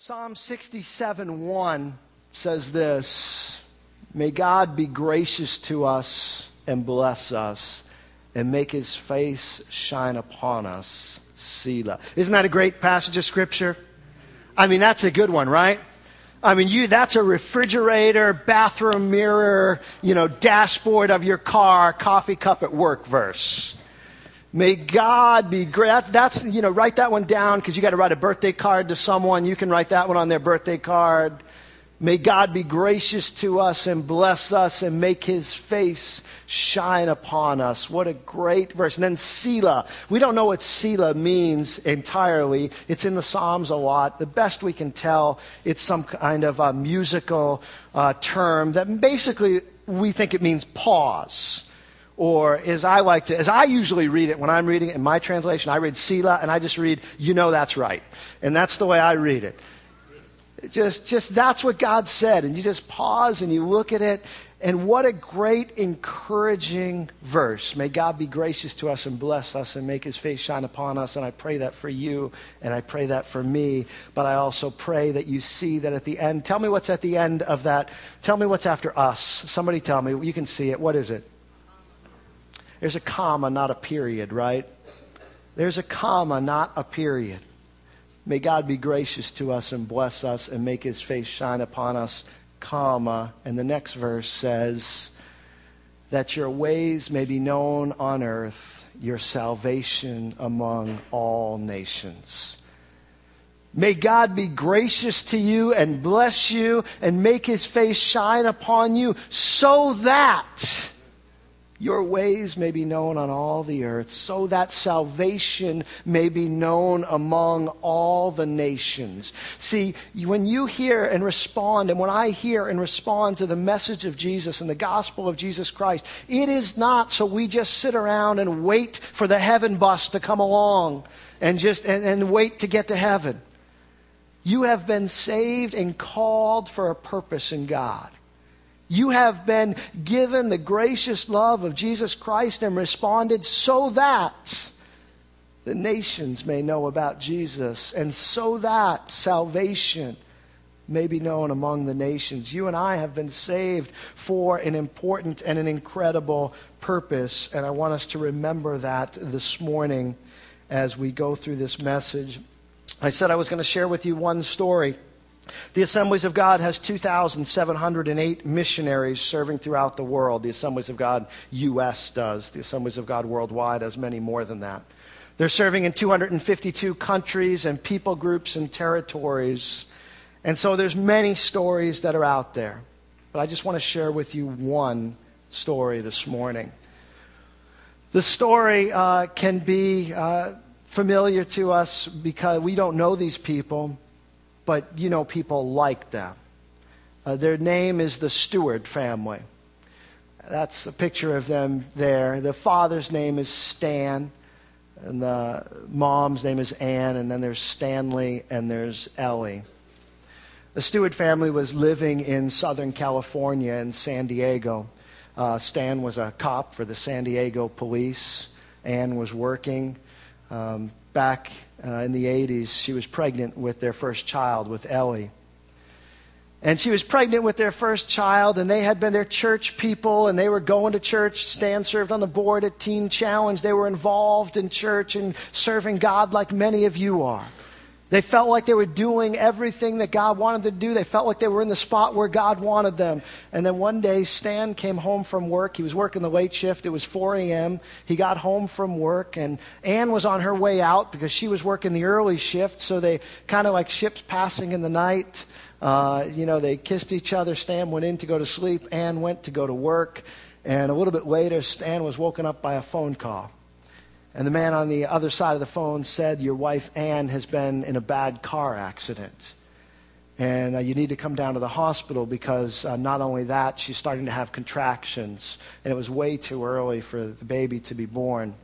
Psalm 67 1 says this May God be gracious to us and bless us and make his face shine upon us. Selah. Isn't that a great passage of scripture? I mean, that's a good one, right? I mean, you, that's a refrigerator, bathroom mirror, you know, dashboard of your car, coffee cup at work verse. May God be great. That's, you know, write that one down because you got to write a birthday card to someone. You can write that one on their birthday card. May God be gracious to us and bless us and make his face shine upon us. What a great verse. And then Selah. We don't know what Selah means entirely. It's in the Psalms a lot. The best we can tell, it's some kind of a musical uh, term that basically we think it means pause or as I like to, as I usually read it when I'm reading it in my translation, I read Selah and I just read, you know that's right. And that's the way I read it. Just, just that's what God said. And you just pause and you look at it. And what a great, encouraging verse. May God be gracious to us and bless us and make his face shine upon us. And I pray that for you and I pray that for me. But I also pray that you see that at the end, tell me what's at the end of that. Tell me what's after us. Somebody tell me. You can see it. What is it? There's a comma, not a period, right? There's a comma, not a period. May God be gracious to us and bless us and make his face shine upon us, comma. And the next verse says, that your ways may be known on earth, your salvation among all nations. May God be gracious to you and bless you and make his face shine upon you so that your ways may be known on all the earth, so that salvation may be known among all the nations. See, when you hear and respond, and when I hear and respond to the message of Jesus and the gospel of Jesus Christ, it is not so we just sit around and wait for the heaven bus to come along and just and, and wait to get to heaven. You have been saved and called for a purpose in God. You have been given the gracious love of Jesus Christ and responded so that the nations may know about Jesus and so that salvation may be known among the nations. You and I have been saved for an important and an incredible purpose, and I want us to remember that this morning as we go through this message. I said I was going to share with you one story the Assemblies of God has 2,708 missionaries serving throughout the world. The Assemblies of God US does. The Assemblies of God worldwide has many more than that. They're serving in 252 countries and people groups and territories. And so there's many stories that are out there. But I just want to share with you one story this morning. The story uh, can be uh, familiar to us because we don't know these people but you know people like them. Uh, their name is the Stewart family. That's a picture of them there. The father's name is Stan, and the mom's name is Ann, and then there's Stanley and there's Ellie. The Stewart family was living in Southern California in San Diego. Uh, Stan was a cop for the San Diego police. Ann was working. Um, back uh, in the 80s, she was pregnant with their first child, with Ellie. And she was pregnant with their first child, and they had been their church people, and they were going to church. Stan served on the board at Teen Challenge. They were involved in church and serving God like many of you are. They felt like they were doing everything that God wanted them to do. They felt like they were in the spot where God wanted them. And then one day, Stan came home from work. He was working the late shift. It was 4 a.m. He got home from work, and Ann was on her way out because she was working the early shift. So they kind of like ships passing in the night. Uh, you know, they kissed each other. Stan went in to go to sleep. Ann went to go to work. And a little bit later, Stan was woken up by a phone call. And the man on the other side of the phone said, Your wife Ann has been in a bad car accident. And uh, you need to come down to the hospital because uh, not only that, she's starting to have contractions. And it was way too early for the baby to be born.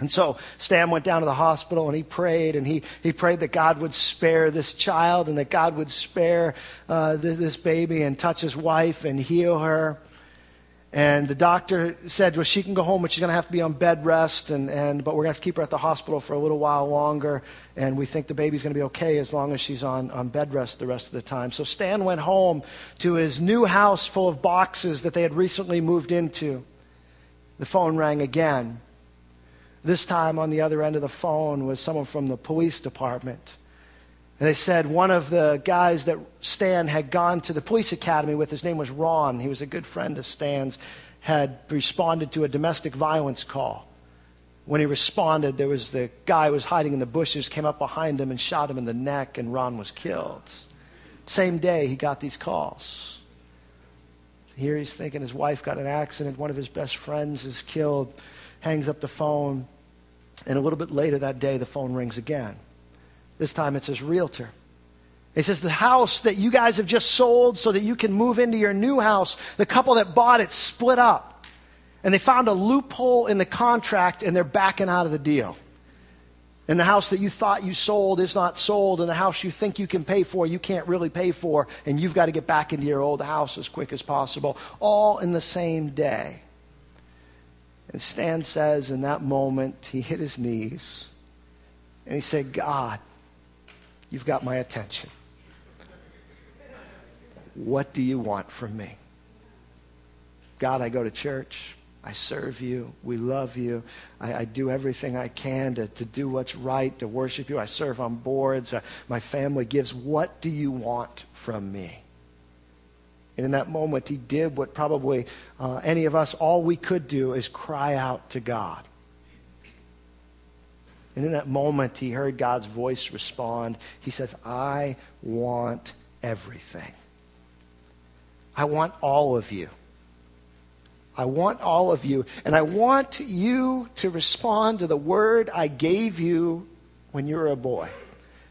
And so Stan went down to the hospital and he prayed and he, he prayed that God would spare this child and that God would spare uh, this, this baby and touch his wife and heal her. And the doctor said, well, she can go home, but she's going to have to be on bed rest, and, and, but we're going to have to keep her at the hospital for a little while longer. And we think the baby's going to be okay as long as she's on, on bed rest the rest of the time. So Stan went home to his new house full of boxes that they had recently moved into. The phone rang again. This time on the other end of the phone was someone from the police department. And they said one of the guys that Stan had gone to the police academy with, his name was Ron, he was a good friend of Stan's, had responded to a domestic violence call. When he responded, there was the guy was hiding in the bushes, came up behind him and shot him in the neck, and Ron was killed. Same day, he got these calls. Here he's thinking his wife got an accident, one of his best friends is killed, hangs up the phone, and a little bit later that day, the phone rings again. This time it's his realtor. He says, The house that you guys have just sold so that you can move into your new house, the couple that bought it split up. And they found a loophole in the contract and they're backing out of the deal. And the house that you thought you sold is not sold, and the house you think you can pay for, you can't really pay for, and you've got to get back into your old house as quick as possible, all in the same day. And Stan says in that moment, he hit his knees and he said, God, you've got my attention. What do you want from me? God, I go to church. I serve you. We love you. I, I, do everything I can to, to do what's right, to worship you. I serve on boards. Uh, my family gives. What do you want from me? And in that moment, he did what probably uh, any of us, all we could do is cry out to God. And in that moment, he heard God's voice respond. He says, I want everything. I want all of you. I want all of you. And I want you to respond to the word I gave you when you were a boy.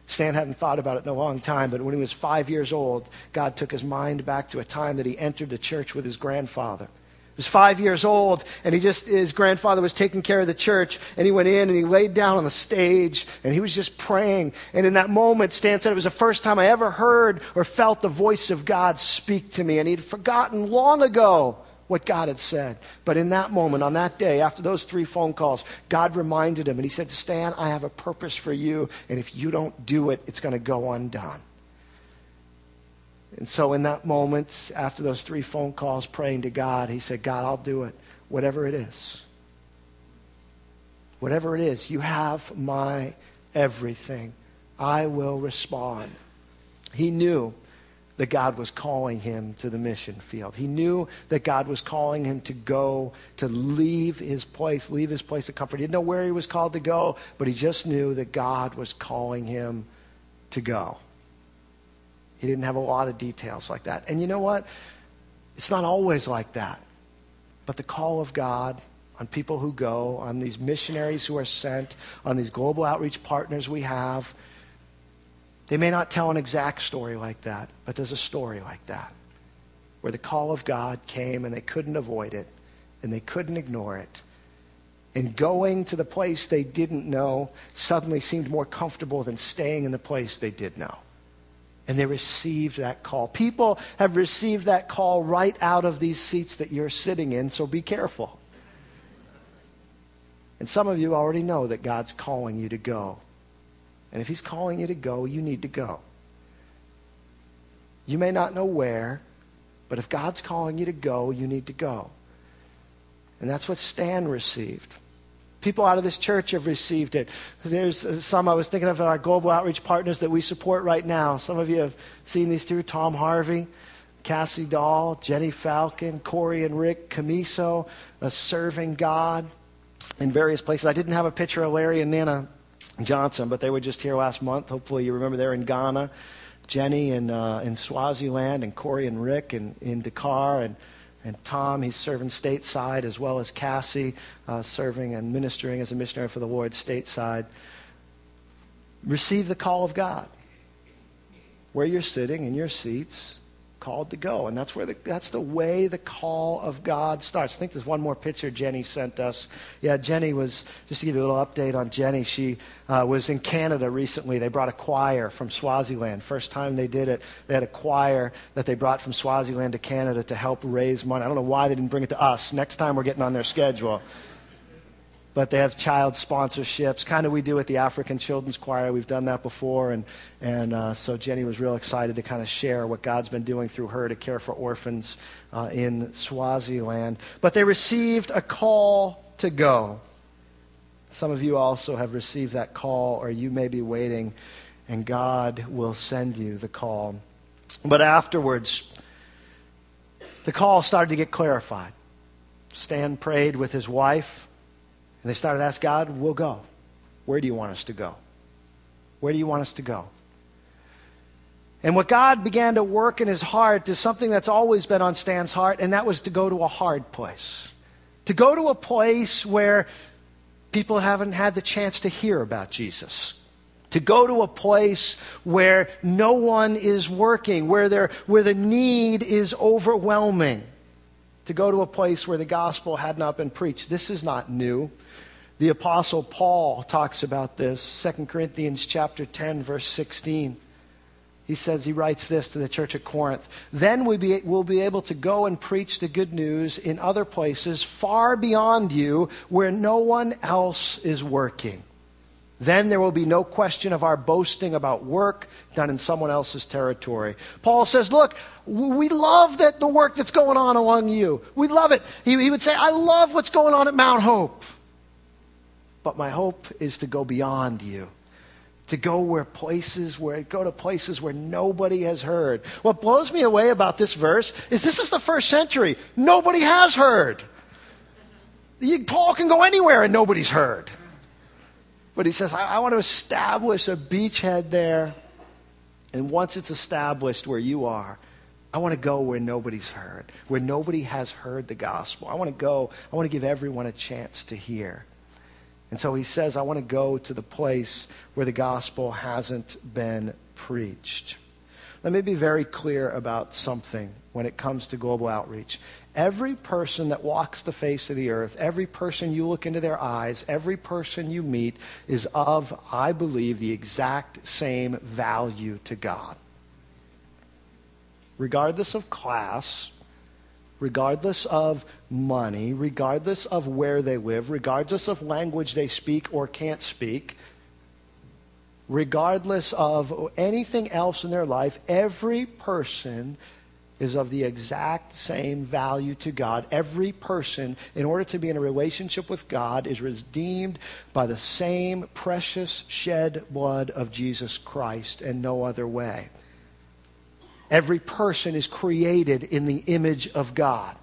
Stan hadn't thought about it in a long time, but when he was five years old, God took his mind back to a time that he entered the church with his grandfather. He was five years old, and he just, his grandfather was taking care of the church, and he went in and he laid down on the stage, and he was just praying. And in that moment, Stan said it was the first time I ever heard or felt the voice of God speak to me, and he'd forgotten long ago what God had said. But in that moment, on that day, after those three phone calls, God reminded him and he said, Stan, I have a purpose for you, and if you don't do it, it's going to go undone. And so, in that moment, after those three phone calls, praying to God, he said, God, I'll do it, whatever it is. Whatever it is, you have my everything. I will respond. He knew that God was calling him to the mission field. He knew that God was calling him to go, to leave his place, leave his place of comfort. He didn't know where he was called to go, but he just knew that God was calling him to go. He didn't have a lot of details like that. And you know what? It's not always like that. But the call of God on people who go, on these missionaries who are sent, on these global outreach partners we have, they may not tell an exact story like that, but there's a story like that where the call of God came and they couldn't avoid it and they couldn't ignore it. And going to the place they didn't know suddenly seemed more comfortable than staying in the place they did know. And they received that call. People have received that call right out of these seats that you're sitting in, so be careful. And some of you already know that God's calling you to go. And if He's calling you to go, you need to go. You may not know where, but if God's calling you to go, you need to go. And that's what Stan received. People out of this church have received it. There's uh, some I was thinking of our global outreach partners that we support right now. Some of you have seen these through Tom Harvey, Cassie Dahl, Jenny Falcon, Corey and Rick Camiso, serving God in various places. I didn't have a picture of Larry and Nana Johnson, but they were just here last month. Hopefully, you remember they're in Ghana. Jenny in, uh, in Swaziland, and Corey and Rick in, in Dakar, and, and Tom, he's serving stateside, as well as Cassie, uh, serving and ministering as a missionary for the Lord stateside. Receive the call of God. Where you're sitting in your seats, called to go. And that's, where the, that's the way the call of God starts. I think there's one more picture Jenny sent us. Yeah, Jenny was, just to give you a little update on Jenny, she uh, was in Canada recently. They brought a choir from Swaziland. First time they did it, they had a choir that they brought from Swaziland to Canada to help raise money. I don't know why they didn't bring it to us. Next time we're getting on their schedule but they have child sponsorships, kind of we do with the African Children's Choir. We've done that before, and, and uh, so Jenny was real excited to kind of share what God's been doing through her to care for orphans uh, in Swaziland. But they received a call to go. Some of you also have received that call, or you may be waiting, and God will send you the call. But afterwards, the call started to get clarified. Stan prayed with his wife. And they started to ask God, We'll go. Where do you want us to go? Where do you want us to go? And what God began to work in his heart is something that's always been on Stan's heart, and that was to go to a hard place. To go to a place where people haven't had the chance to hear about Jesus. To go to a place where no one is working, where, where the need is overwhelming. To go to a place where the gospel had not been preached. This is not new. The apostle Paul talks about this, 2 Corinthians chapter 10 verse 16. He says, he writes this to the church at Corinth. Then we be, will be able to go and preach the good news in other places far beyond you where no one else is working. Then there will be no question of our boasting about work done in someone else's territory. Paul says, Look, we love that the work that's going on among you. We love it. He, he would say, I love what's going on at Mount Hope. But my hope is to go beyond you. To go where places where go to places where nobody has heard. What blows me away about this verse is this is the first century. Nobody has heard. Paul can go anywhere and nobody's heard. But he says, I, I want to establish a beachhead there. And once it's established where you are, I want to go where nobody's heard, where nobody has heard the gospel. I want to go, I want to give everyone a chance to hear. And so he says, I want to go to the place where the gospel hasn't been preached. Let me be very clear about something when it comes to global outreach. Every person that walks the face of the earth, every person you look into their eyes, every person you meet is of, I believe, the exact same value to God. Regardless of class, regardless of money, regardless of where they live, regardless of language they speak or can't speak, regardless of anything else in their life, every person is of the exact same value to God. Every person, in order to be in a relationship with God, is redeemed by the same precious shed blood of Jesus Christ and no other way. Every person is created in the image of God.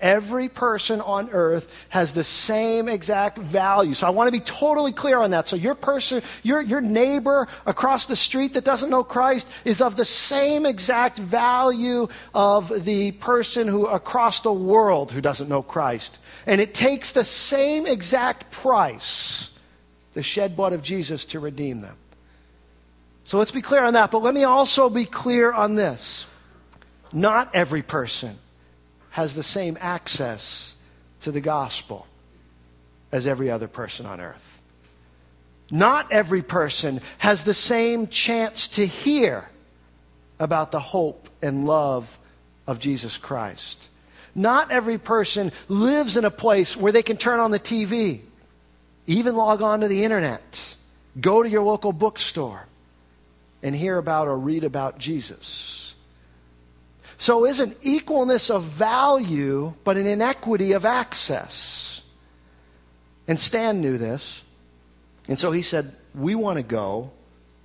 Every person on earth has the same exact value. So I want to be totally clear on that. So your person, your, your neighbor across the street that doesn't know Christ is of the same exact value of the person who across the world who doesn't know Christ. And it takes the same exact price, the shed blood of Jesus, to redeem them. So let's be clear on that. But let me also be clear on this. Not every person has the same access to the gospel as every other person on earth. Not every person has the same chance to hear about the hope and love of Jesus Christ. Not every person lives in a place where they can turn on the TV, even log on to the internet, go to your local bookstore and hear about or read about Jesus. So isn't equalness of value, but an inequity of access. And Stan knew this. And so he said, We want to go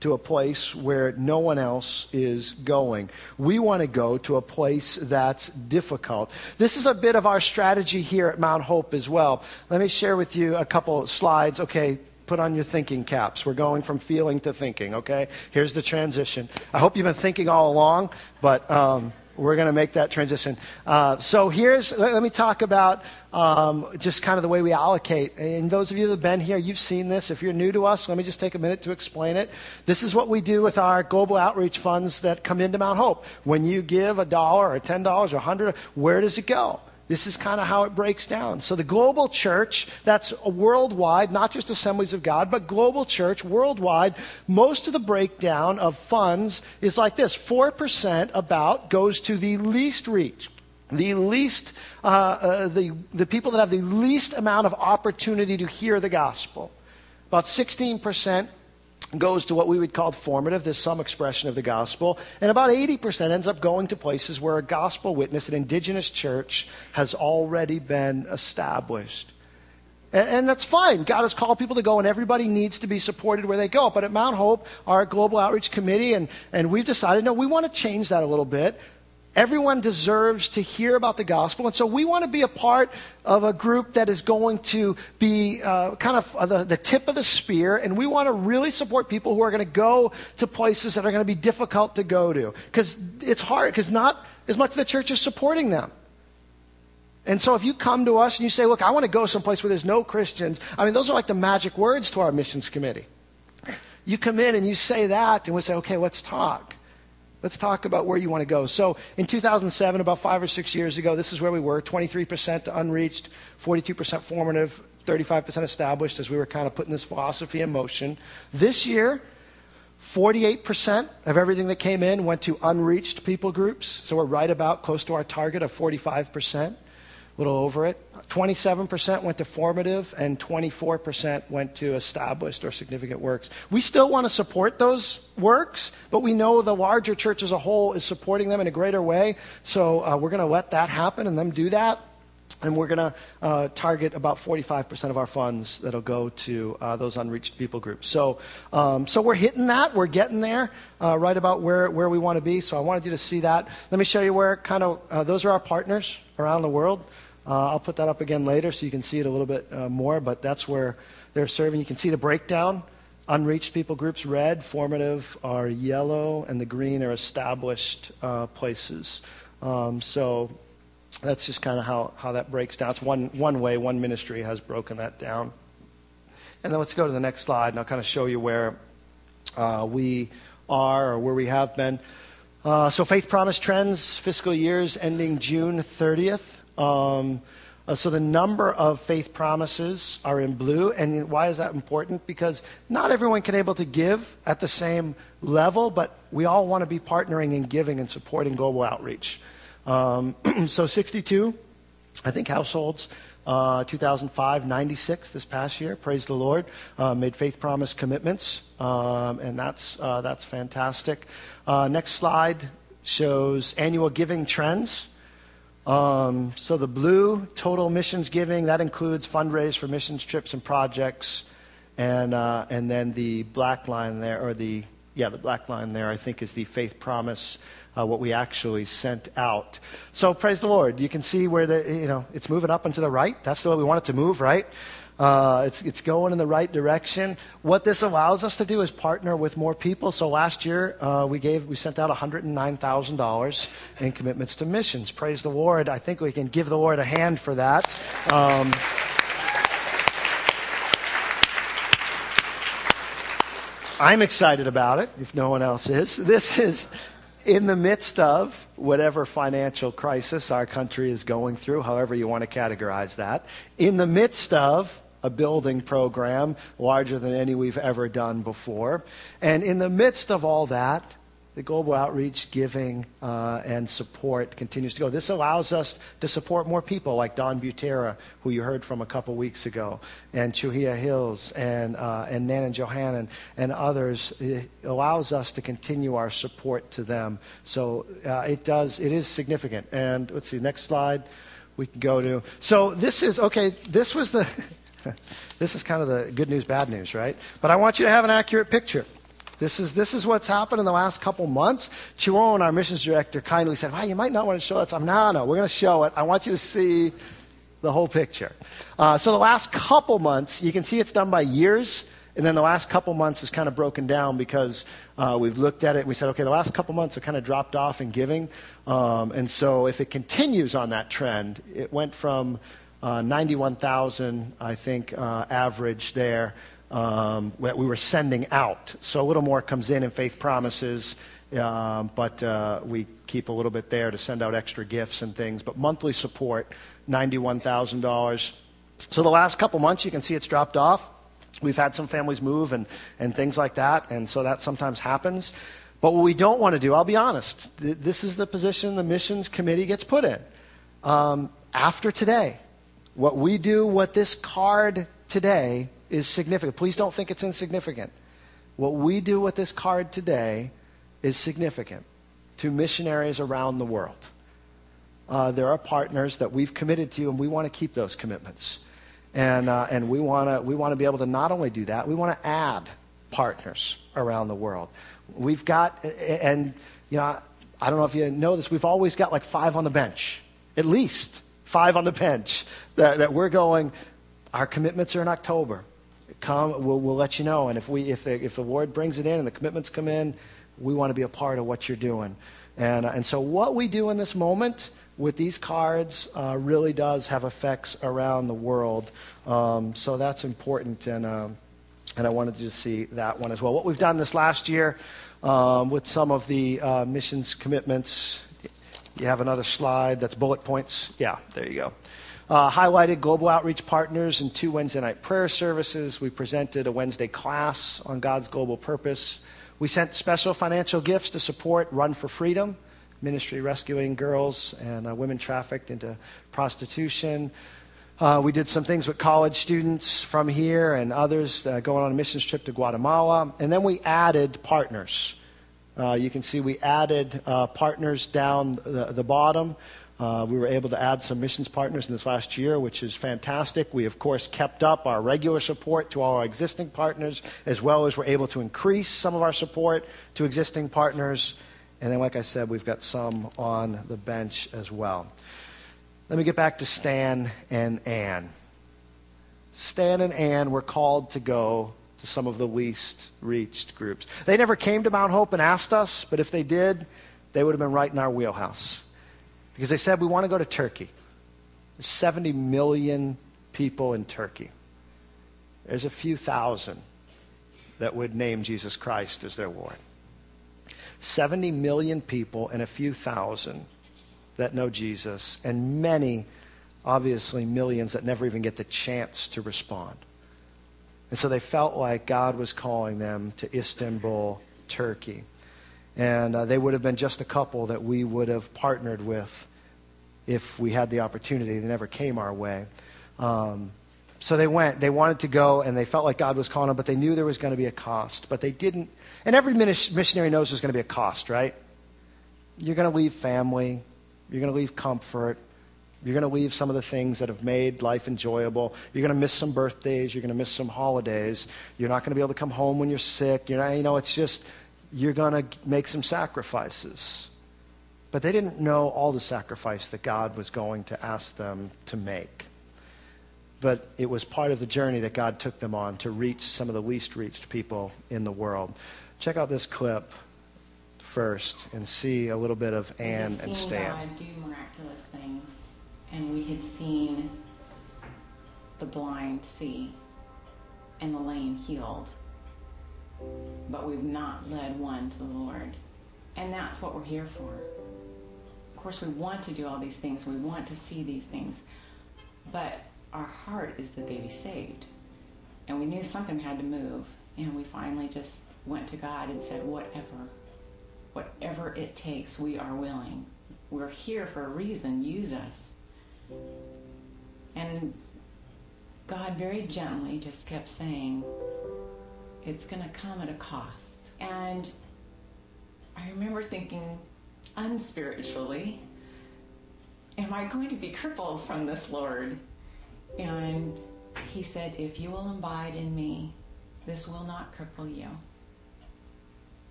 to a place where no one else is going. We want to go to a place that's difficult. This is a bit of our strategy here at Mount Hope as well. Let me share with you a couple slides. Okay, put on your thinking caps. We're going from feeling to thinking, okay? Here's the transition. I hope you've been thinking all along, but um, we're going to make that transition. Uh, so here's, let, let, me talk about um, just kind of the way we allocate. And those of you that have been here, you've seen this. If you're new to us, let me just take a minute to explain it. This is what we do with our global outreach funds that come into Mount Hope. When you give a dollar or ten dollars or a hundred, where does it go? This is kind of how it breaks down. So, the global church, that's worldwide, not just assemblies of God, but global church worldwide, most of the breakdown of funds is like this 4% about goes to the least reach. The least, uh, uh, the, the people that have the least amount of opportunity to hear the gospel. About 16% goes to what we would call formative. There's some expression of the gospel. And about 80% ends up going to places where a gospel witness, an indigenous church, has already been established. And, and that's fine. God has called people to go, and everybody needs to be supported where they go. But at Mount Hope, our global outreach committee, and, and we've decided, no, we want to change that a little bit. Everyone deserves to hear about the gospel. And so we want to be a part of a group that is going to be uh, kind of uh, the, the tip of the spear. And we want to really support people who are going to go to places that are going to be difficult to go to. Because it's hard, because not as much of the church is supporting them. And so if you come to us and you say, look, I want to go someplace where there's no Christians, I mean, those are like the magic words to our missions committee. You come in and you say that, and we say, okay, let's talk. Let's talk about where you want to go. So in 2007, about five or six years ago, this is where we were 23% unreached, 42% formative, 35% established as we were kind of putting this philosophy in motion. This year, 48% of everything that came in went to unreached people groups. So we're right about close to our target of 45% a little over it. 27% went to formative, and 24% went to established or significant works. We still want to support those works, but we know the larger church as a whole is supporting them in a greater way. So uh, we're going to let that happen and them do that. And we're going to uh, target about 45% of our funds that'll go to uh, those unreached people groups. So, um, so we're hitting that. We're getting there uh, right about where, where we want to be. So I wanted you to see that. Let me show you where kind of uh, those are our partners around the world. Uh, I'll put that up again later so you can see it a little bit uh, more, but that's where they're serving. You can see the breakdown. Unreached people groups, red, formative are yellow, and the green are established uh, places. Um, so that's just kind of how, how that breaks down. It's one, one way, one ministry has broken that down. And then let's go to the next slide, and I'll kind of show you where uh, we are or where we have been. Uh, so, Faith Promise Trends, fiscal years ending June 30th. Um, uh, so the number of faith promises are in blue. And why is that important? Because not everyone can able to give at the same level, but we all want to be partnering and giving and supporting global outreach. Um, so 62, I think, households. Uh, 2005, 96 this past year. Praise the Lord. Uh, made faith promise commitments, um, and that's uh, that's fantastic. Uh, next slide shows annual giving trends. Um, so the blue total missions giving that includes fundraise for missions trips and projects, and uh, and then the black line there, or the yeah the black line there, I think is the faith promise. Uh, what we actually sent out. So praise the Lord. You can see where the you know it's moving up and to the right. That's the way we want it to move, right? Uh, it's, it's going in the right direction. What this allows us to do is partner with more people. So last year uh, we gave we sent out $109,000 in commitments to missions. Praise the Lord! I think we can give the Lord a hand for that. Um, I'm excited about it. If no one else is, this is in the midst of whatever financial crisis our country is going through, however you want to categorize that, in the midst of a building program larger than any we've ever done before. And in the midst of all that, the global outreach, giving, uh, and support continues to go. This allows us to support more people like Don Butera, who you heard from a couple weeks ago, and Chuhia Hills, and, uh, and Nan and Johannan, and others. It allows us to continue our support to them. So uh, it does, it is significant. And let's see, next slide we can go to. So this is, okay, this was the. this is kind of the good news, bad news, right? But I want you to have an accurate picture. This is, this is what's happened in the last couple months. Chiron, our missions director, kindly said, well, you might not want to show that. I'm, no, no, we're going to show it. I want you to see the whole picture. Uh, so the last couple months, you can see it's done by years And then the last couple months is kind of broken down because uh, we've looked at it and we said, okay, the last couple months have kind of dropped off in giving. Um, and so if it continues on that trend, it went from uh, 91,000, I think, uh, average there um, that we were sending out. So a little more comes in in faith promises, um, but uh, we keep a little bit there to send out extra gifts and things. But monthly support, $91,000. So the last couple months, you can see it's dropped off. We've had some families move and, and things like that, and so that sometimes happens. But what we don't want to do, I'll be honest, th- this is the position the missions committee gets put in. Um, after today, what we do, what this card today is significant. Please don't think it's insignificant. What we do with this card today is significant to missionaries around the world. Uh, there are partners that we've committed to, and we want to keep those commitments. And, uh, and we want to we wanna be able to not only do that, we want to add partners around the world. We've got, and you know, I don't know if you know this, we've always got like five on the bench, at least five on the bench that, that we're going, our commitments are in October. Come, we'll, we'll let you know. And if, we, if, the, if the Lord brings it in and the commitments come in, we want to be a part of what you're doing. And, uh, and so, what we do in this moment with these cards uh, really does have effects around the world. Um, so that's important, and, um, and I wanted to see that one as well. What we've done this last year um, with some of the uh, missions commitments, you have another slide that's bullet points. Yeah, there you go. Uh, highlighted global outreach partners and two Wednesday night prayer services. We presented a Wednesday class on God's global purpose. We sent special financial gifts to support Run for Freedom, ministry rescuing girls and uh, women trafficked into prostitution. Uh, we did some things with college students from here and others uh, going on a missions trip to Guatemala. And then we added partners. Uh, you can see we added uh, partners down the, the bottom. Uh, we were able to add some missions partners in this last year, which is fantastic. We, of course, kept up our regular support to all our existing partners, as well as we're able to increase some of our support to existing partners. And then, like I said, we've got some on the bench as well. Let me get back to Stan and Ann. Stan and Ann were called to go to some of the least reached groups. They never came to Mount Hope and asked us, but if they did, they would have been right in our wheelhouse. Because they said, we want to go to Turkey. There's 70 million people in Turkey. There's a few thousand that would name Jesus Christ as their Lord. 70 million people and a few thousand that know Jesus, and many, obviously, millions that never even get the chance to respond. And so they felt like God was calling them to Istanbul, Turkey. And uh, they would have been just a couple that we would have partnered with if we had the opportunity. They never came our way. Um, so they went. They wanted to go, and they felt like God was calling them, but they knew there was going to be a cost. But they didn't. And every missionary knows there's going to be a cost, right? You're going to leave family. You're going to leave comfort. You're going to leave some of the things that have made life enjoyable. You're going to miss some birthdays. You're going to miss some holidays. You're not going to be able to come home when you're sick. You're not, you know, it's just, you're going to make some sacrifices. But they didn't know all the sacrifice that God was going to ask them to make but it was part of the journey that God took them on to reach some of the least reached people in the world. Check out this clip first and see a little bit of Anne and Stan. God do miraculous things, and we had seen the blind see and the lame healed, but we've not led one to the Lord, and that's what we're here for. Of course, we want to do all these things. We want to see these things, but our heart is that they be saved. And we knew something had to move. And we finally just went to God and said, whatever, whatever it takes, we are willing. We're here for a reason. Use us. And God very gently just kept saying, it's going to come at a cost. And I remember thinking, unspiritually, am I going to be crippled from this, Lord? And he said, If you will abide in me, this will not cripple you.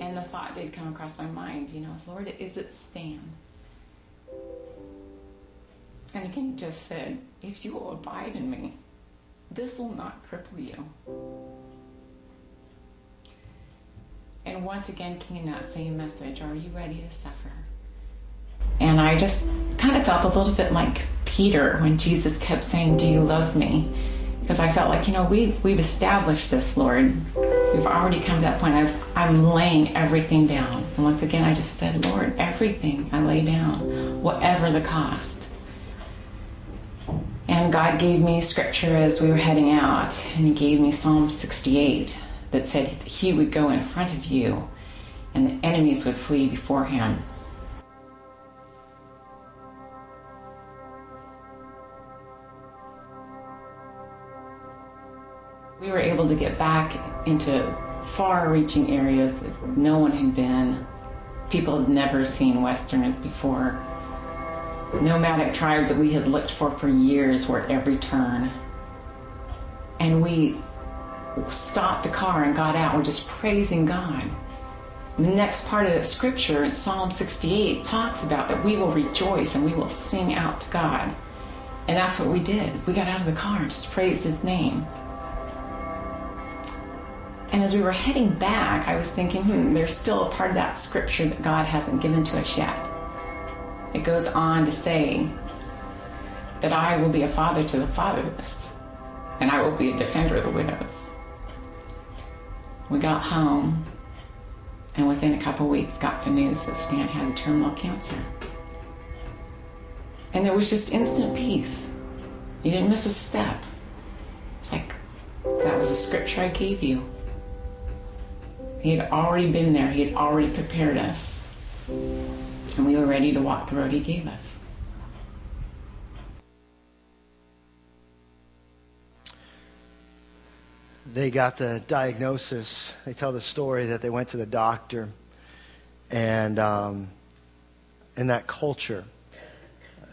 And the thought did come across my mind, you know, Lord, is it Stan? And he just said, If you will abide in me, this will not cripple you. And once again came that same message Are you ready to suffer? And I just kind of felt a little bit like Peter when Jesus kept saying, Do you love me? Because I felt like, you know, we, we've established this, Lord. We've already come to that point. I've, I'm laying everything down. And once again, I just said, Lord, everything I lay down, whatever the cost. And God gave me scripture as we were heading out, and He gave me Psalm 68 that said He would go in front of you and the enemies would flee before Him. We were able to get back into far reaching areas that no one had been. People had never seen Westerners before nomadic tribes that we had looked for for years were at every turn. And we stopped the car and got out. We're just praising God. The next part of that scripture in Psalm 68 talks about that we will rejoice and we will sing out to God. And that's what we did. We got out of the car and just praised his name. And as we were heading back, I was thinking, hmm, there's still a part of that scripture that God hasn't given to us yet. It goes on to say that I will be a father to the fatherless, and I will be a defender of the widows. We got home, and within a couple weeks, got the news that Stan had terminal cancer. And there was just instant peace. You didn't miss a step. It's like that was a scripture I gave you. He had already been there, he had already prepared us and we were ready to walk the road He gave us. They got the diagnosis. They tell the story that they went to the doctor, and um, in that culture,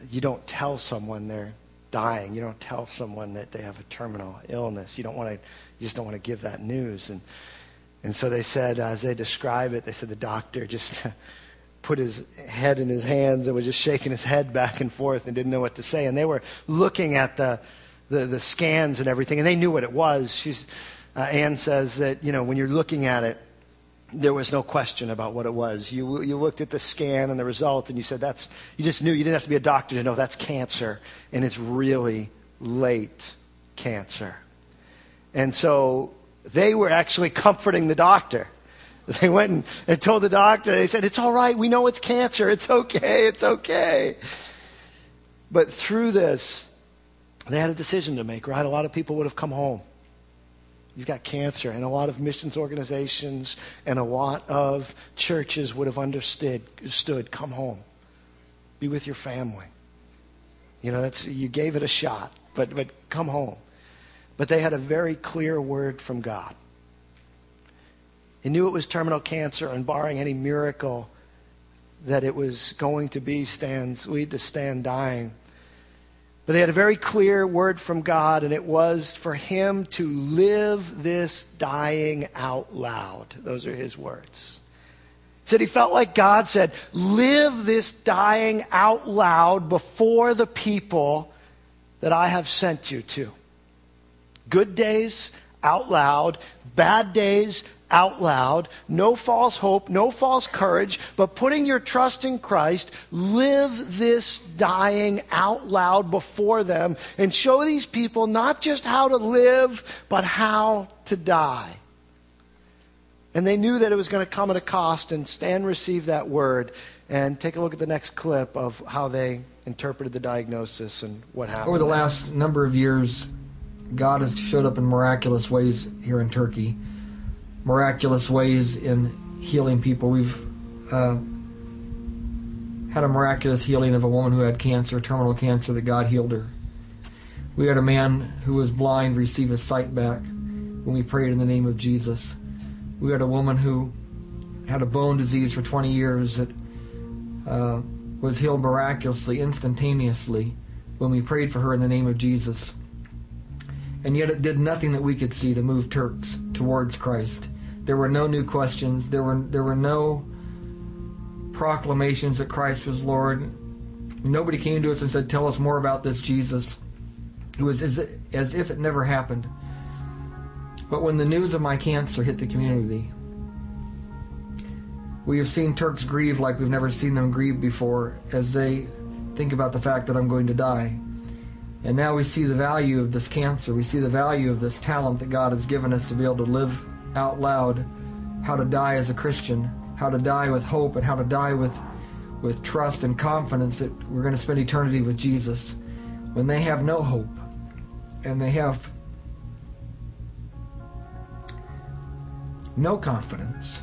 you don't tell someone they're dying. You don't tell someone that they have a terminal illness. You don't want to. You just don't want to give that news. And and so they said, as they describe it, they said the doctor just put his head in his hands and was just shaking his head back and forth and didn't know what to say. And they were looking at the, the, the scans and everything, and they knew what it was. She's, uh, Anne says that, you know, when you're looking at it, there was no question about what it was. You, you looked at the scan and the result, and you said, that's, you just knew. You didn't have to be a doctor to know that's cancer, and it's really late cancer. And so they were actually comforting the doctor. They went and, told the doctor, they said, It's all right. We know it's cancer. It's okay. It's okay. But through this, they had a decision to make, right? A lot of people would have come home. You've got cancer, and a lot of missions organizations and a lot of churches would have understood, stood, come home, be with your family. You know, that's, you gave it a shot, but, but come home. But they had a very clear word from God. He knew it was terminal cancer, and barring any miracle, that it was going to be Stan's, lead to Stan dying. But they had a very clear word from God, and it was for him to live this dying out loud. Those are his words. He said he felt like God said, Live this dying out loud before the people that I have sent you to. Good days out loud, bad days out loud, no false hope, no false courage, but putting your trust in Christ, live this dying out loud before them and show these people not just how to live, but how to die. And they knew that it was going to come at a cost, and Stan received that word. And take a look at the next clip of how they interpreted the diagnosis and what happened. Over the last number of years, God has showed up in miraculous ways here in Turkey miraculous ways in healing people. We've uh, had a miraculous healing of a woman who had cancer, terminal cancer, that God healed her. We had a man who was blind receive his sight back when we prayed in the name of Jesus. We had a woman who had a bone disease for 20 years that uh, was healed miraculously, instantaneously, when we prayed for her in the name of Jesus. And yet it did nothing that we could see to move Turks towards Christ. There were no new questions. There were there were no proclamations that Christ was Lord. Nobody came to us and said, "Tell us more about this Jesus." It was as, as if it never happened. But when the news of my cancer hit the community, We have seen Turks grieve like we've never seen them grieve before as they think about the fact that I'm going to die. And now we see the value of this cancer. We see the value of this talent that God has given us to be able to live out loud how to die as a Christian, how to die with hope, and how to die with, with trust and confidence that we're going to spend eternity with Jesus. When they have no hope and they have no confidence,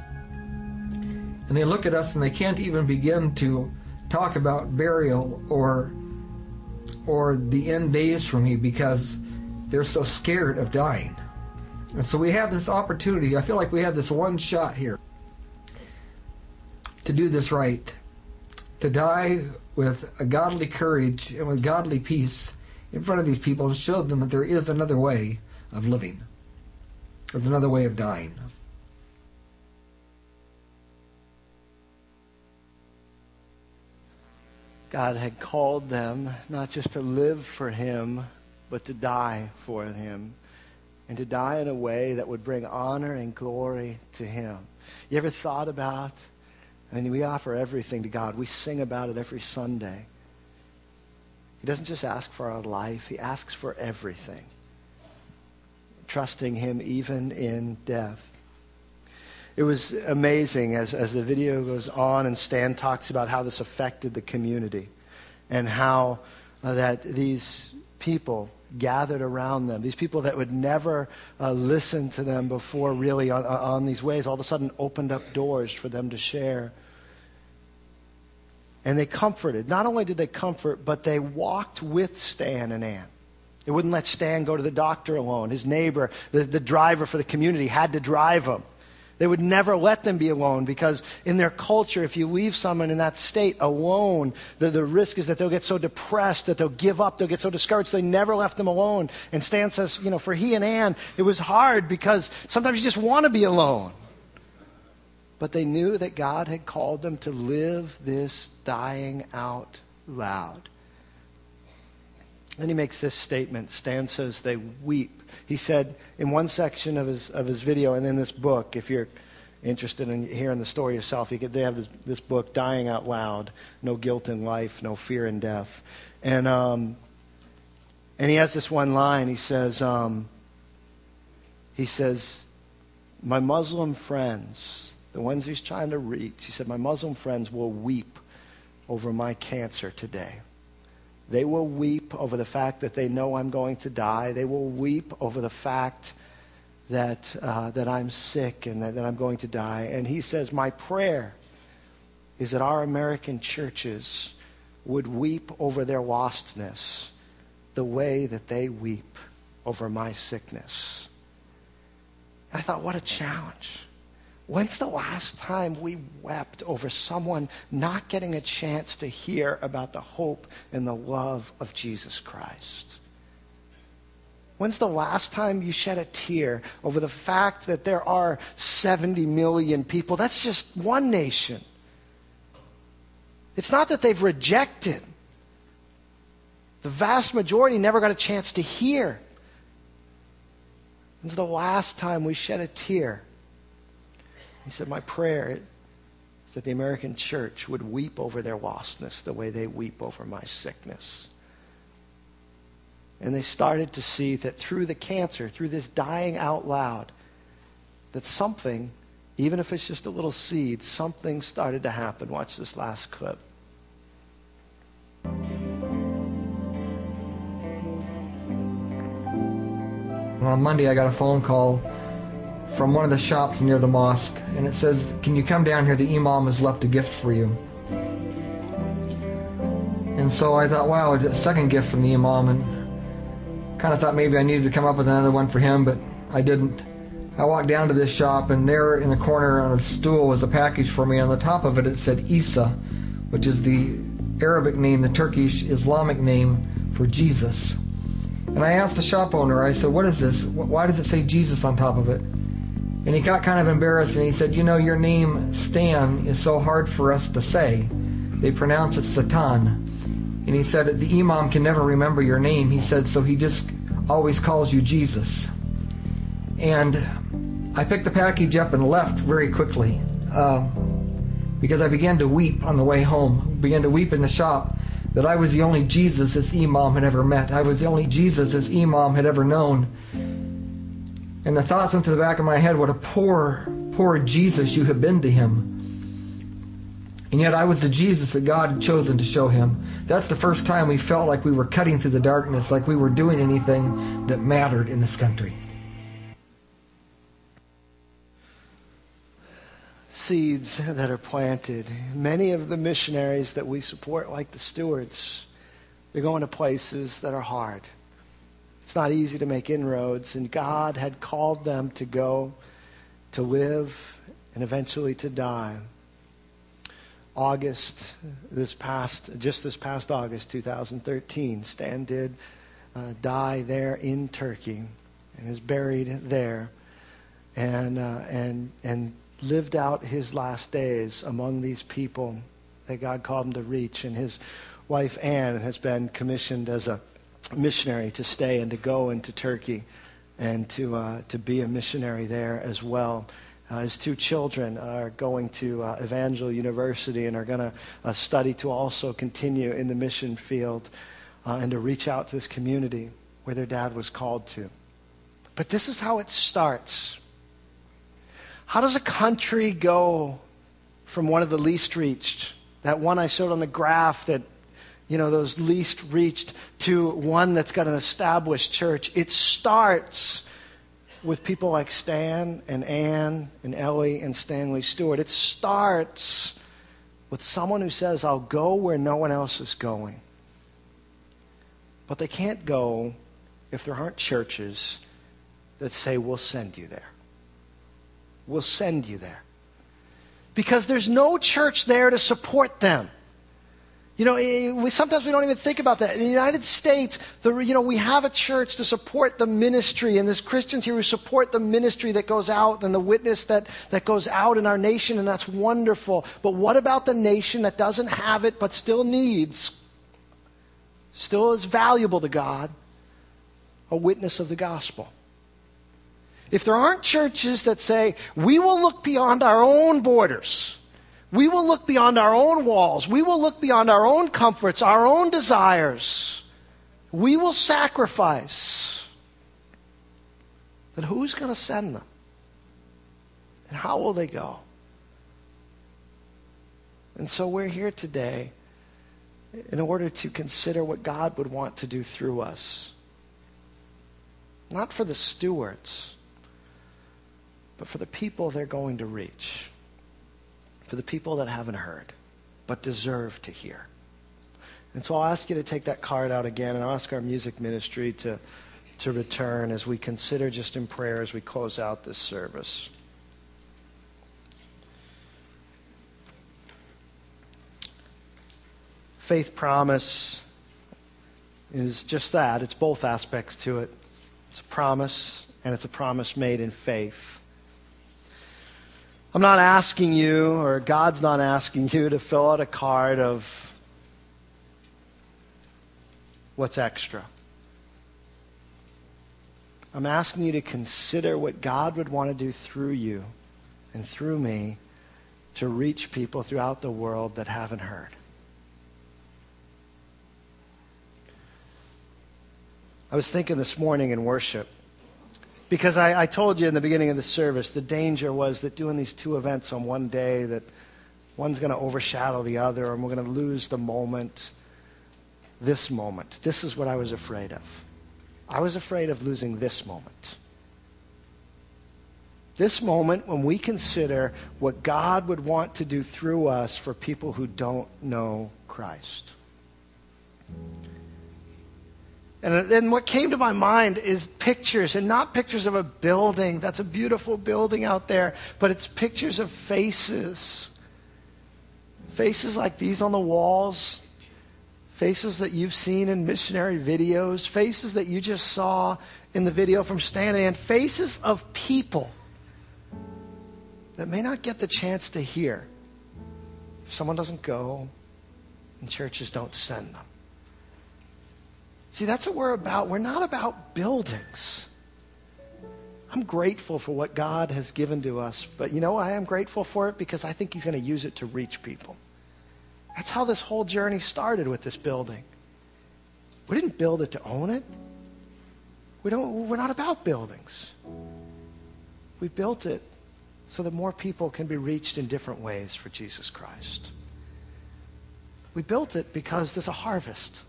and they look at us and they can't even begin to talk about burial or or the end days for me because they're so scared of dying. And so we have this opportunity. I feel like we have this one shot here to do this right, to die with a godly courage and with godly peace in front of these people and show them that there is another way of living. There's another way of dying. God had called them not just to live for Him, but to die for Him. And to die in a way that would bring honor and glory to Him. You ever thought about? I mean, we offer everything to God. We sing about it every Sunday. He doesn't just ask for our life, He asks for everything. Trusting Him even in death. It was amazing as, as the video goes on, and Stan talks about how this affected the community and how uh, that these people gathered around them, these people that would never uh, listen to them before, really, on, on these ways, all of a sudden opened up doors for them to share. And they comforted. Not only did they comfort, but they walked with Stan and Ann. They wouldn't let Stan go to the doctor alone. His neighbor, the, the driver for the community, had to drive him. They would never let them be alone because in their culture, if you leave someone in that state alone, the, the risk is that they'll get so depressed that they'll give up, they'll get so discouraged. They never left them alone. And Stan says, you know, for he and Ann, it was hard because sometimes you just want to be alone. But they knew that God had called them to live this dying out loud. Then he makes this statement. Stan says they weep he said in one section of his, of his video and in this book, if you're interested in hearing the story yourself, you they have this, this book, Dying Out Loud No Guilt in Life, No Fear in Death. And, um, and he has this one line. He says, um, he says, My Muslim friends, the ones he's trying to reach, he said, My Muslim friends will weep over my cancer today. They will weep over the fact that they know I'm going to die. They will weep over the fact that, uh, that I'm sick and that, that I'm going to die. And he says, My prayer is that our American churches would weep over their lostness the way that they weep over my sickness. I thought, what a challenge. When's the last time we wept over someone not getting a chance to hear about the hope and the love of Jesus Christ? When's the last time you shed a tear over the fact that there are 70 million people? That's just one nation. It's not that they've rejected. The vast majority never got a chance to hear. When's the last time we shed a tear he said, My prayer is that the American church would weep over their lostness the way they weep over my sickness. And they started to see that through the cancer, through this dying out loud, that something, even if it's just a little seed, something started to happen. Watch this last clip. On Monday, I got a phone call from one of the shops near the mosque, and it says, Can you come down here? The Imam has left a gift for you. And so I thought, wow, a second gift from the Imam, and kind of thought maybe I needed to come up with another one for him, but I didn't. I walked down to this shop, and there in the corner on a stool was a package for me. On the top of it, it said Isa, which is the Arabic name, the Turkish Islamic name for Jesus. And I asked the shop owner, I said, What is this? Why does it say Jesus on top of it? And he got kind of embarrassed and he said, You know, your name, Stan, is so hard for us to say. They pronounce it Satan. And he said, The Imam can never remember your name. He said, So he just always calls you Jesus. And I picked the package up and left very quickly. Uh, because I began to weep on the way home, began to weep in the shop that I was the only Jesus this imam had ever met. I was the only Jesus this imam had ever known. And the thoughts went to the back of my head what a poor, poor Jesus you have been to him. And yet I was the Jesus that God had chosen to show him. That's the first time we felt like we were cutting through the darkness, like we were doing anything that mattered in this country. Seeds that are planted. Many of the missionaries that we support, like the stewards, they're going to places that are hard. It's not easy to make inroads, and God had called them to go, to live, and eventually to die. August, this past, just this past August 2013, Stan did uh, die there in Turkey and is buried there and, uh, and, and lived out his last days among these people that God called him to reach. And his wife, Ann, has been commissioned as a missionary to stay and to go into Turkey and to, uh, to be a missionary there as well. Uh, his two children are going to uh, Evangel University and are going to uh, study to also continue in the mission field uh, and to reach out to this community where their dad was called to. But this is how it starts. How does a country go from one of the least reached, that one I showed on the graph that, you know, those least reached, to one that's got an established church? It starts with people like Stan and Ann and Ellie and Stanley Stewart. It starts with someone who says, I'll go where no one else is going. But they can't go if there aren't churches that say, We'll send you there. We'll send you there. Because there's no church there to support them. You know, eh, we, sometimes we don't even think about that. In the United States, the, you know, we have a church to support the ministry, and there's Christians here who support the ministry that goes out and the witness that, that goes out in our nation, and that's wonderful. But what about the nation that doesn't have it but still needs, still is valuable to God, a witness of the gospel? If there aren't churches that say, we will look beyond our own borders, we will look beyond our own walls. We will look beyond our own comforts, our own desires. We will sacrifice. Then who's going to send them? And how will they go? And so we're here today in order to consider what God would want to do through us. Not for the stewards, but for the people they're going to reach for the people that haven't heard but deserve to hear. And so I'll ask you to take that card out again, and I'll ask our music ministry to, to return as we consider just in prayer as we close out this service. Faith promise is just that. It's both aspects to it. It's a promise, and it's a promise made in faith. I'm not asking you, or God's not asking you, to fill out a card of what's extra. I'm asking you to consider what God would want to do through you and through me to reach people throughout the world that haven't heard. I was thinking this morning in worship because I, I, told you in the beginning of the service, the danger was that doing these two events on one day, that one's going to overshadow the other, and we're going to lose the moment, this moment. This is what I was afraid of. I was afraid of losing this moment. This moment when we consider what God would want to do through us for people who don't know Christ. And then what came to my mind is pictures, and not pictures of a building. That's a beautiful building out there, but it's pictures of faces. Faces like these on the walls, faces that you've seen in missionary videos, faces that you just saw in the video from Stanley, and faces of people that may not get the chance to hear if someone doesn't go and churches don't send them. See, that's what we're about. We're not about buildings. I'm grateful for what God has given to us, but you know I am grateful for it because I think He's going to use it to reach people. That's how this whole journey started with this building. We didn't build it to own it. We don't, we're not about buildings. We built it so that more people can be reached in different ways for Jesus Christ. We built it because there's a harvest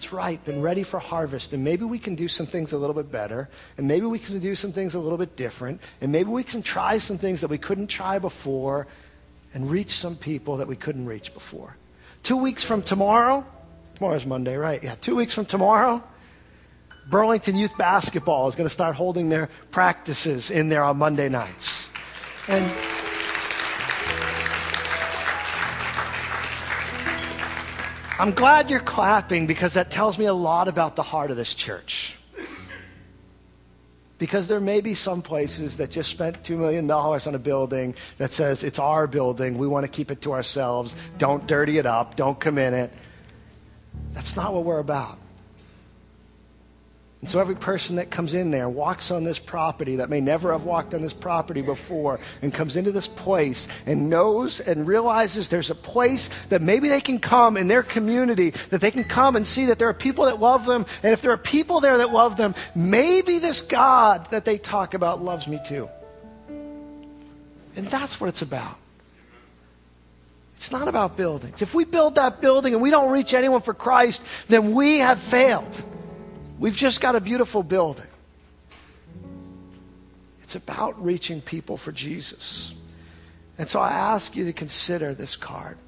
that's ripe and ready for harvest. And maybe we can do some things a little bit better. And maybe we can do some things a little bit different. And maybe we can try some things that we couldn't try before and reach some people that we couldn't reach before. Two weeks from tomorrow, tomorrow's Monday, right? Yeah, two weeks from tomorrow, Burlington Youth Basketball is going to start holding their practices in there on Monday nights. And I'm glad you're clapping because that tells me a lot about the heart of this church. Because there may be some places that just spent $2 million on a building that says it's our building, we want to keep it to ourselves, don't dirty it up, don't come in it. That's not what we're about. And so every person that comes in there walks on this property that may never have walked on this property before and comes into this place and knows and realizes there's a place that maybe they can come in their community, that they can come and see that there are people that love them. And if there are people there that love them, maybe this God that they talk about loves me too. And that's what it's about. It's not about buildings. If we build that building and we don't reach anyone for Christ, then we have failed. We've just got a beautiful building. It's about reaching people for Jesus. And so I ask you to consider this card.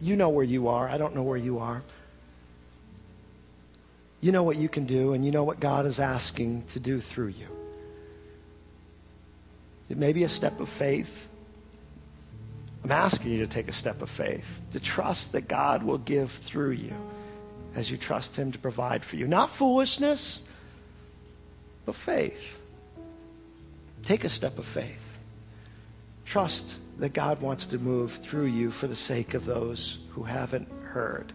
You know where you are. I don't know where you are. You know what you can do, and you know what God is asking to do through you. It may be a step of faith. I'm asking you to take a step of faith, to trust that God will give through you as you trust Him to provide for you. Not foolishness, but faith. Take a step of faith. Trust that God wants to move through you for the sake of those who haven't heard.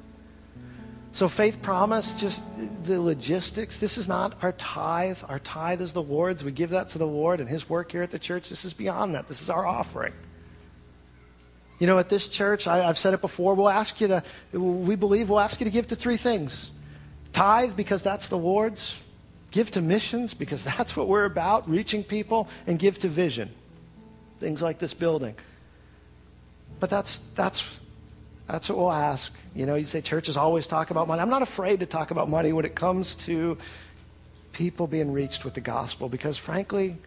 So, faith promise, just the logistics. This is not our tithe. Our tithe is the Lord's. We give that to the Lord and His work here at the church. This is beyond that. This is our offering. You know, at this church, I, have said it before, we'll ask you to, we believe we'll ask you to give to three things tithe, because that's the Lord's, give to missions, because that's what we're about, reaching people, and give to vision. Things like this building. But that's, that's, that's what we'll ask. You know, you say churches always talk about money. I'm not afraid to talk about money when it comes to people being reached with the gospel, because frankly,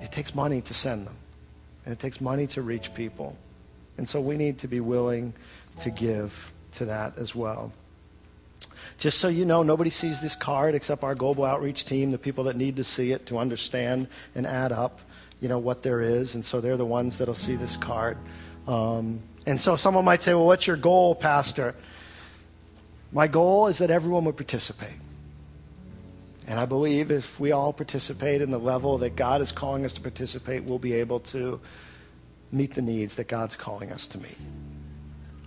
it takes money to send them. And it takes money to reach people. And so we need to be willing to give to that as well. Just so you know, nobody sees this card except our global outreach team, the people that need to see it to understand and add up, you know, what there is. And so they're the ones that'll see this card. Um, and so someone might say, well, what's your goal, Pastor? My goal is that everyone would participate. And I believe if we all participate in the level that God is calling us to participate, we'll be able to meet the needs that God's calling us to meet.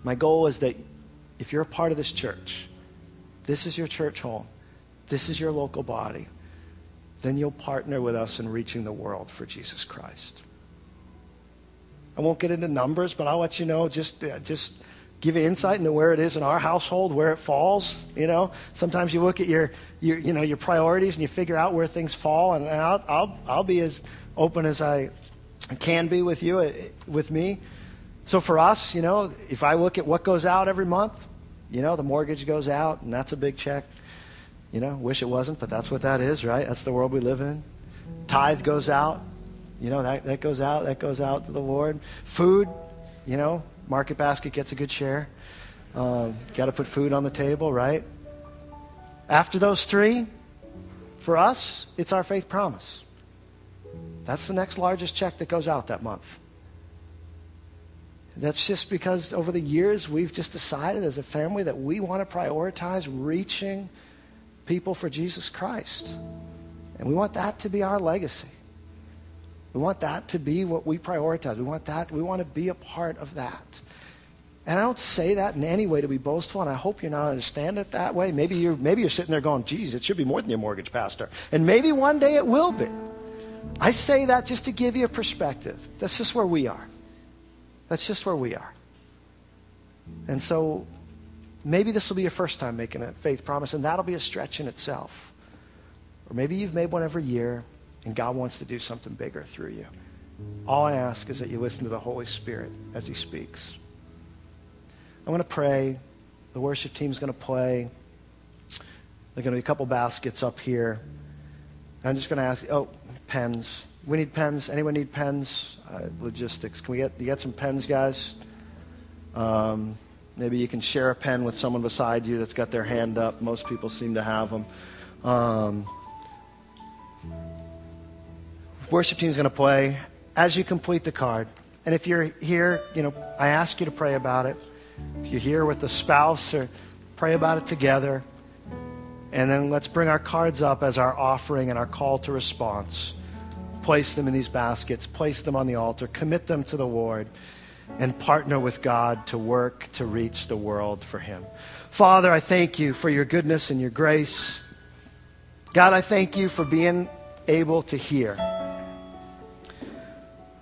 My goal is that if you're a part of this church, this is your church home, this is your local body, then you'll partner with us in reaching the world for Jesus Christ. I won't get into numbers, but I'll let you know just, uh, just give you insight into where it is in our household, where it falls. You know, sometimes you look at your, your you know, your priorities and you figure out where things fall. And, I'll, I'll, I'll be as open as I can be with you, uh, with me. So for us, you know, if I look at what goes out every month, you know, the mortgage goes out, and that's a big check. You know, wish it wasn't, but that's what that is, right? That's the world we live in. Tithe goes out. You know, that, that goes out, that goes out to the Lord. Food, you know, Market Basket gets a good share. Um, Got to put food on the table, right? After those three, for us, it's our faith promise. That's the next largest check that goes out that month. That's just because over the years we've just decided as a family that we want to prioritize reaching people for Jesus Christ. And we want that to be our legacy. We want that to be what we prioritize. We want that, we want to be a part of that. And I don't say that in any way to be boastful, and I hope you're not understand it that way. Maybe you're, maybe you're sitting there going, geez, it should be more than your mortgage pastor. And maybe one day it will be. I say that just to give you a perspective. That's just where we are. That's just where we are. And so maybe this will be your first time making a faith promise, and that'll be a stretch in itself. Or maybe you've made one every year, and God wants to do something bigger through you. All I ask is that you listen to the Holy Spirit as He speaks. I'm going to pray. The worship team's going to play. There's going to be a couple baskets up here. I'm just going to ask, oh, pens. We need pens. Anyone need pens? Uh, logistics. Can we get, you get some pens, guys? Um, maybe you can share a pen with someone beside you that's got their hand up. Most people seem to have them. Um, worship team's going to play as you complete the card. And if you're here, you know, I ask you to pray about it. If you're here with a spouse, or pray about it together. And then let's bring our cards up as our offering and our call to response. Place them in these baskets, place them on the altar, commit them to the Lord, and partner with God to work to reach the world for Him. Father, I thank you for your goodness and your grace. God, I thank you for being able to hear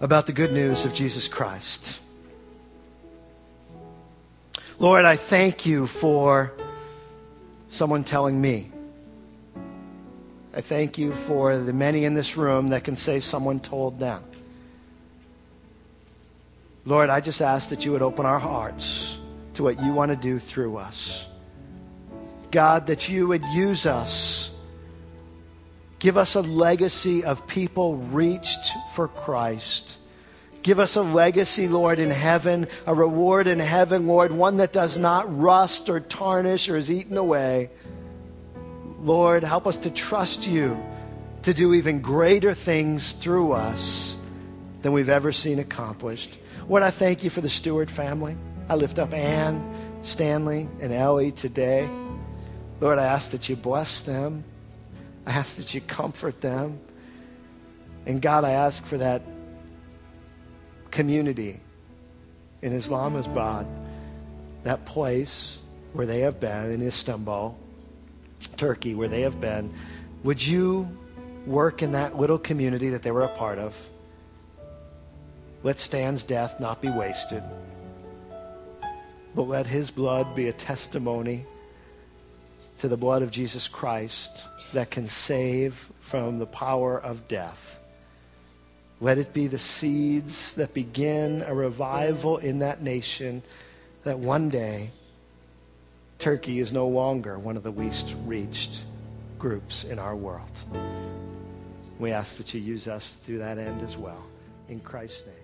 about the good news of Jesus Christ. Lord, I thank you for someone telling me. I thank you for the many in this room that can say someone told them. Lord, I just ask that you would open our hearts to what you want to do through us. God, that you would use us. Give us a legacy of people reached for Christ. Give us a legacy, Lord, in heaven, a reward in heaven, Lord, one that does not rust or tarnish or is eaten away. Lord, help us to trust you to do even greater things through us than we've ever seen accomplished. Lord, I thank you for the Stewart family. I lift up Ann, Stanley, and Ellie today. Lord, I ask that you bless them. I ask that you comfort them. And God, I ask for that community in Islamabad, that place where they have been, in Istanbul, Turkey, where they have been, would you work in that little community that they were a part of? Let Stan's death not be wasted, but let his blood be a testimony to the blood of Jesus Christ that can save from the power of death. Let it be the seeds that begin a revival in that nation that one day Turkey is no longer one of the least reached groups in our world. We ask that you use us to that end as well. In Christ's name.